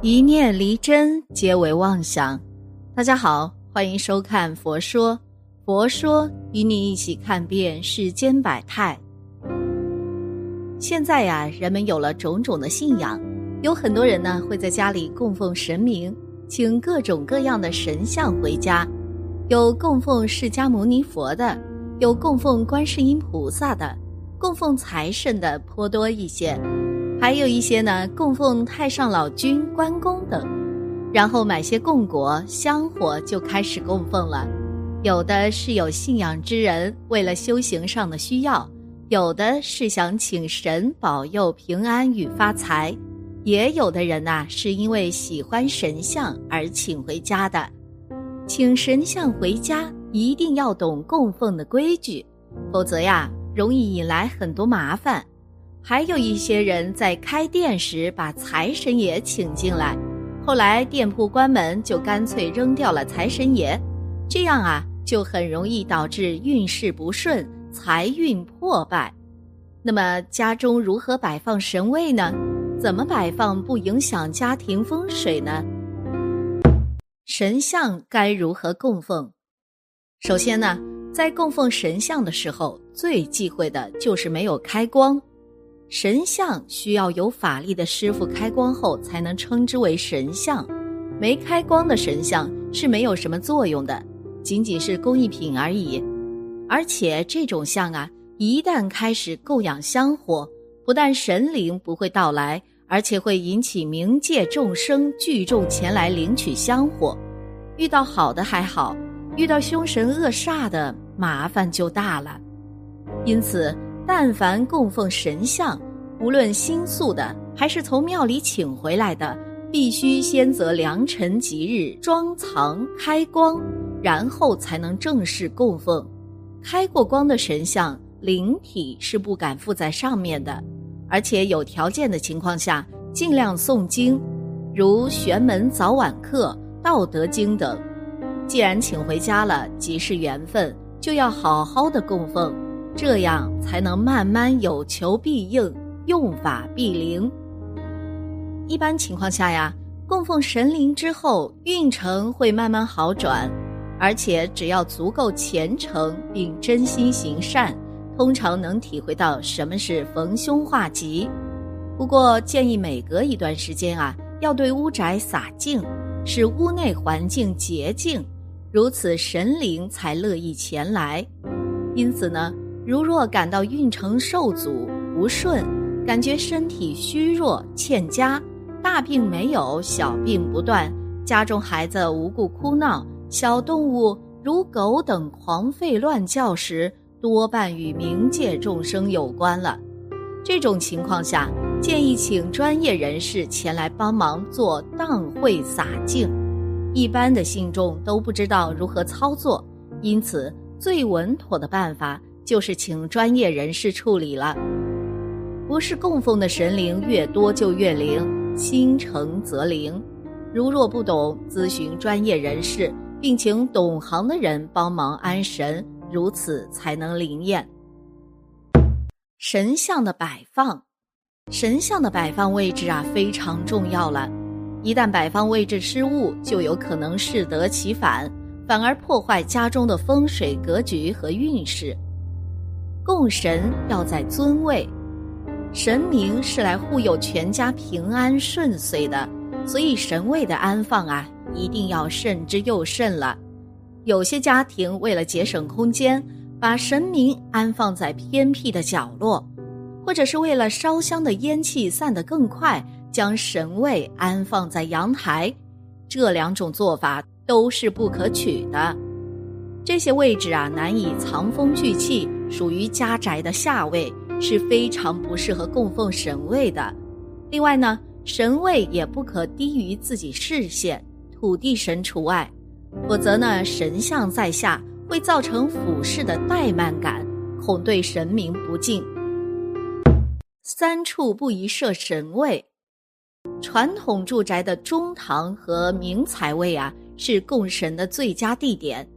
一念离真，皆为妄想。大家好，欢迎收看《佛说》，佛说与你一起看遍世间百态。现在呀，人们有了种种的信仰，有很多人呢会在家里供奉神明，请各种各样的神像回家，有供奉释迦牟尼佛的，有供奉观世音菩萨的，供奉财神的颇多一些。还有一些呢，供奉太上老君、关公等，然后买些供果、香火就开始供奉了。有的是有信仰之人为了修行上的需要，有的是想请神保佑平安与发财，也有的人呐是因为喜欢神像而请回家的。请神像回家一定要懂供奉的规矩，否则呀容易引来很多麻烦。还有一些人在开店时把财神爷请进来，后来店铺关门就干脆扔掉了财神爷，这样啊就很容易导致运势不顺、财运破败。那么家中如何摆放神位呢？怎么摆放不影响家庭风水呢？神像该如何供奉？首先呢，在供奉神像的时候，最忌讳的就是没有开光。神像需要有法力的师傅开光后才能称之为神像，没开光的神像是没有什么作用的，仅仅是工艺品而已。而且这种像啊，一旦开始供养香火，不但神灵不会到来，而且会引起冥界众生聚众前来领取香火。遇到好的还好，遇到凶神恶煞的，麻烦就大了。因此。但凡供奉神像，无论新塑的还是从庙里请回来的，必须先择良辰吉日装藏开光，然后才能正式供奉。开过光的神像，灵体是不敢附在上面的，而且有条件的情况下，尽量诵经，如玄门早晚课、道德经等。既然请回家了，即是缘分，就要好好的供奉。这样才能慢慢有求必应，用法必灵。一般情况下呀，供奉神灵之后，运程会慢慢好转，而且只要足够虔诚并真心行善，通常能体会到什么是逢凶化吉。不过建议每隔一段时间啊，要对屋宅洒净，使屋内环境洁净，如此神灵才乐意前来。因此呢。如若感到运程受阻不顺，感觉身体虚弱欠佳，大病没有，小病不断，家中孩子无故哭闹，小动物如狗等狂吠乱叫时，多半与冥界众生有关了。这种情况下，建议请专业人士前来帮忙做荡会洒净。一般的信众都不知道如何操作，因此最稳妥的办法。就是请专业人士处理了，不是供奉的神灵越多就越灵，心诚则灵。如若不懂，咨询专业人士，并请懂行的人帮忙安神，如此才能灵验。神像的摆放，神像的摆放位置啊非常重要了，一旦摆放位置失误，就有可能适得其反，反而破坏家中的风水格局和运势。供神要在尊位，神明是来护佑全家平安顺遂的，所以神位的安放啊，一定要慎之又慎了。有些家庭为了节省空间，把神明安放在偏僻的角落，或者是为了烧香的烟气散得更快，将神位安放在阳台，这两种做法都是不可取的。这些位置啊，难以藏风聚气。属于家宅的下位是非常不适合供奉神位的。另外呢，神位也不可低于自己视线，土地神除外，否则呢，神像在下会造成俯视的怠慢感，恐对神明不敬。三处不宜设神位，传统住宅的中堂和明财位啊，是供神的最佳地点，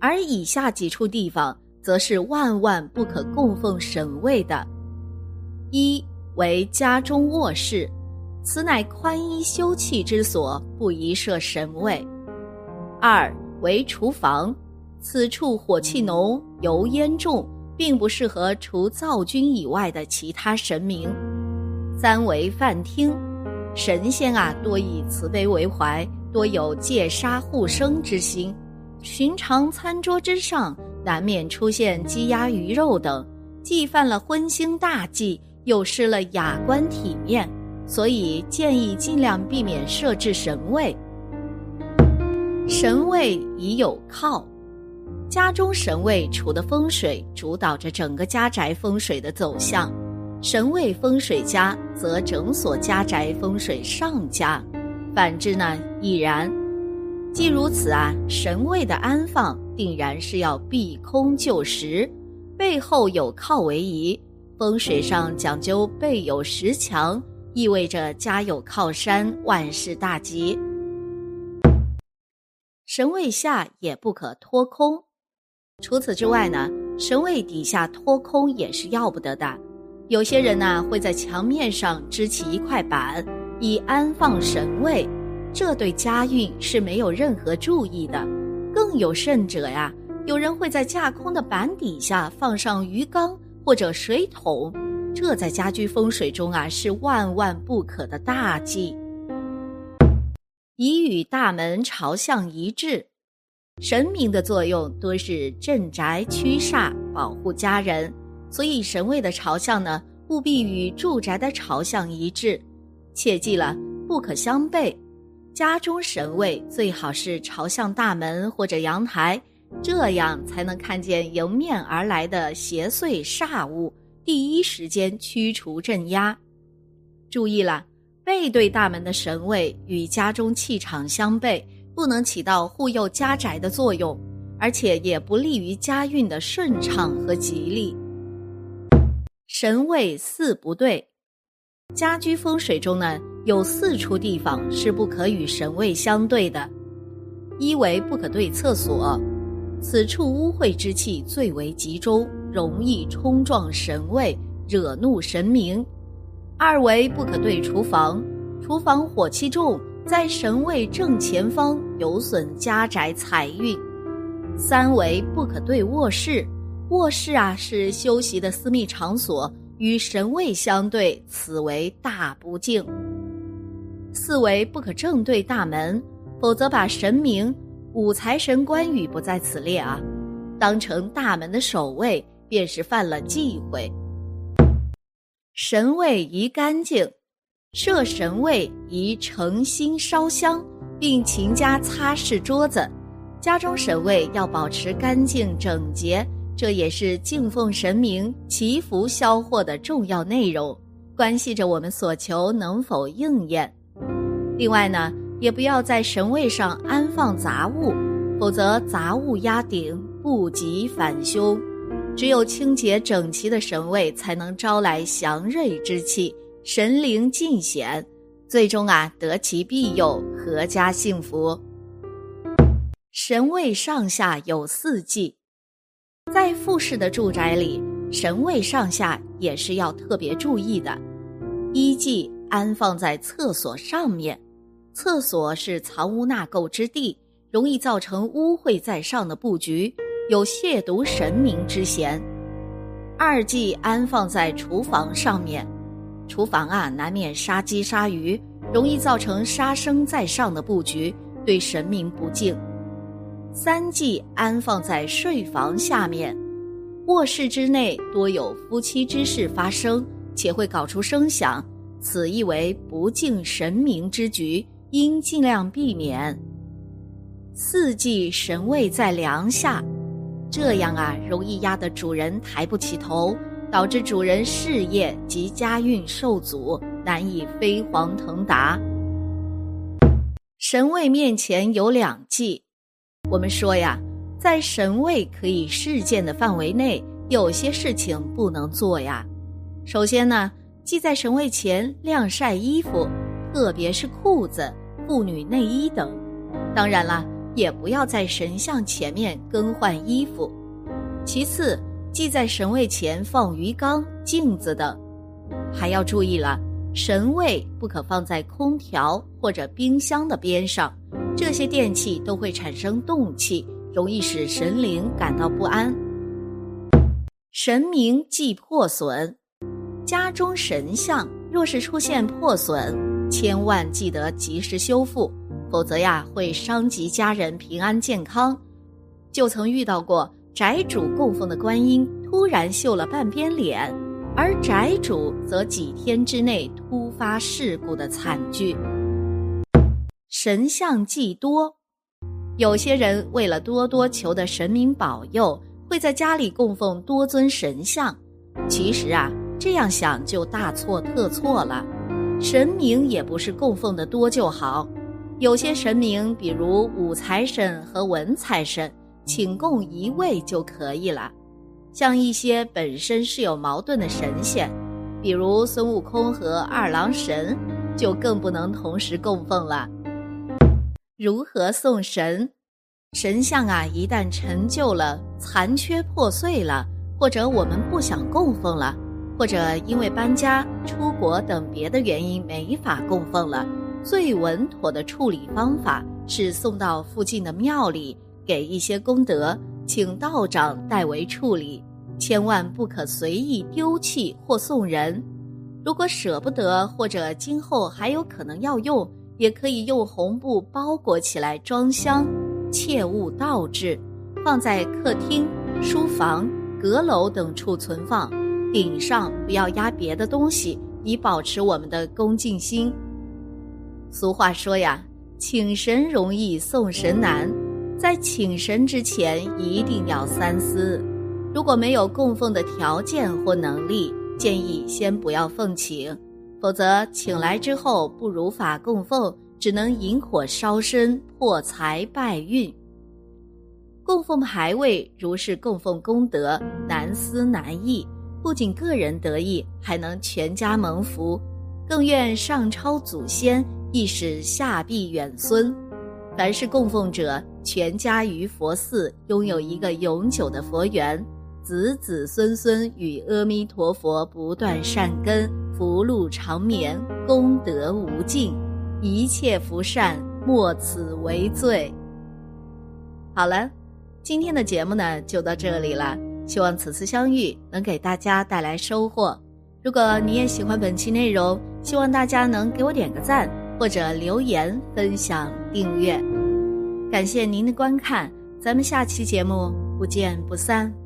而以下几处地方。则是万万不可供奉神位的。一为家中卧室，此乃宽衣休憩之所，不宜设神位。二为厨房，此处火气浓，油烟重，并不适合除灶君以外的其他神明。三为饭厅，神仙啊多以慈悲为怀，多有戒杀护生之心，寻常餐桌之上难免出现鸡鸭鱼肉等，既犯了荤腥大忌，又失了雅观体面，所以建议尽量避免设置神位。神位已有靠，家中神位处的风水主导着整个家宅风水的走向。神位风水佳，则整所家宅风水上佳；反之呢，亦然。既如此啊，神位的安放定然是要避空就实，背后有靠为宜。风水上讲究背有石墙，意味着家有靠山，万事大吉。神位下也不可托空，除此之外呢，神位底下托空也是要不得的。有些人呢会在墙面上支起一块板，以安放神位，这对家运是没有任何注意的。更有甚者呀，有人会在架空的板底下放上鱼缸或者水桶，这在家居风水中啊是万万不可的大忌。宜与大门朝向一致，神明的作用多是镇宅驱煞、保护家人，所以神位的朝向呢，务必与住宅的朝向一致。切记了，不可相背。家中神位最好是朝向大门或者阳台，这样才能看见迎面而来的邪祟煞物，第一时间驱除镇压。注意了。背对大门的神位与家中气场相悖，不能起到护佑家宅的作用，而且也不利于家运的顺畅和吉利。神位四不对，家居风水中呢有四处地方是不可与神位相对的：一为不可对厕所，此处污秽之气最为集中，容易冲撞神位，惹怒神明。二为不可对厨房，厨房火气重，在神位正前方，有损家宅财运。三为不可对卧室，卧室啊是休息的私密场所，与神位相对，此为大不敬。四为不可正对大门，否则把神明、五财神关羽不在此列啊，当成大门的守卫，便是犯了忌讳。神位宜干净，设神位宜诚心烧香，并勤加擦拭桌子。家中神位要保持干净整洁，这也是敬奉神明、祈福消祸的重要内容，关系着我们所求能否应验。另外呢，也不要在神位上安放杂物，否则杂物压顶，不吉反凶。只有清洁整齐的神位，才能招来祥瑞之气，神灵尽显，最终啊得其庇佑，阖家幸福。神位上下有四忌，在复式的住宅里，神位上下也是要特别注意的。一忌安放在厕所上面，厕所是藏污纳垢之地，容易造成污秽在上的布局。有亵渎神明之嫌。二忌安放在厨房上面，厨房啊难免杀鸡杀鱼，容易造成杀生在上的布局，对神明不敬。三忌安放在睡房下面，卧室之内多有夫妻之事发生，且会搞出声响，此亦为不敬神明之局，应尽量避免。四忌神位在梁下。这样啊，容易压得主人抬不起头，导致主人事业及家运受阻，难以飞黄腾达。神位面前有两忌，我们说呀，在神位可以视见的范围内，有些事情不能做呀。首先呢，忌在神位前晾晒衣服，特别是裤子、妇女内衣等。当然了。也不要在神像前面更换衣服。其次，忌在神位前放鱼缸、镜子等。还要注意了，神位不可放在空调或者冰箱的边上，这些电器都会产生动气，容易使神灵感到不安。神明忌破损，家中神像若是出现破损，千万记得及时修复，否则呀会伤及家人平安健康。就曾遇到过宅主供奉的观音突然锈了半边脸，而宅主则几天之内突发事故的惨剧。神像忌多，有些人为了多多求得神明保佑。会在家里供奉多尊神像，其实啊，这样想就大错特错了。神明也不是供奉的多就好，有些神明，比如武财神和文财神，请供一位就可以了。像一些本身是有矛盾的神仙，比如孙悟空和二郎神，就更不能同时供奉了。如何送神？神像啊，一旦陈旧了、残缺破碎了，或者我们不想供奉了，或者因为搬家、出国等别的原因没法供奉了，最稳妥的处理方法是送到附近的庙里，给一些功德，请道长代为处理，千万不可随意丢弃或送人。如果舍不得，或者今后还有可能要用，也可以用红布包裹起来装箱。切勿倒置，放在客厅、书房、阁楼等处存放。顶上不要压别的东西，以保持我们的恭敬心。俗话说呀，请神容易送神难，在请神之前一定要三思。如果没有供奉的条件或能力，建议先不要奉请，否则请来之后不如法供奉。只能引火烧身，破财败运。供奉牌位如是供奉功德，难思难易，不仅个人得益，还能全家蒙福，更愿上超祖先，亦使下庇远孙。凡是供奉者，全家于佛寺拥有一个永久的佛缘，子子孙孙与阿弥陀佛不断善根，福禄长绵，功德无尽。一切福善，莫此为罪。好了，今天的节目呢就到这里了。希望此次相遇能给大家带来收获。如果你也喜欢本期内容，希望大家能给我点个赞，或者留言、分享、订阅。感谢您的观看，咱们下期节目不见不散。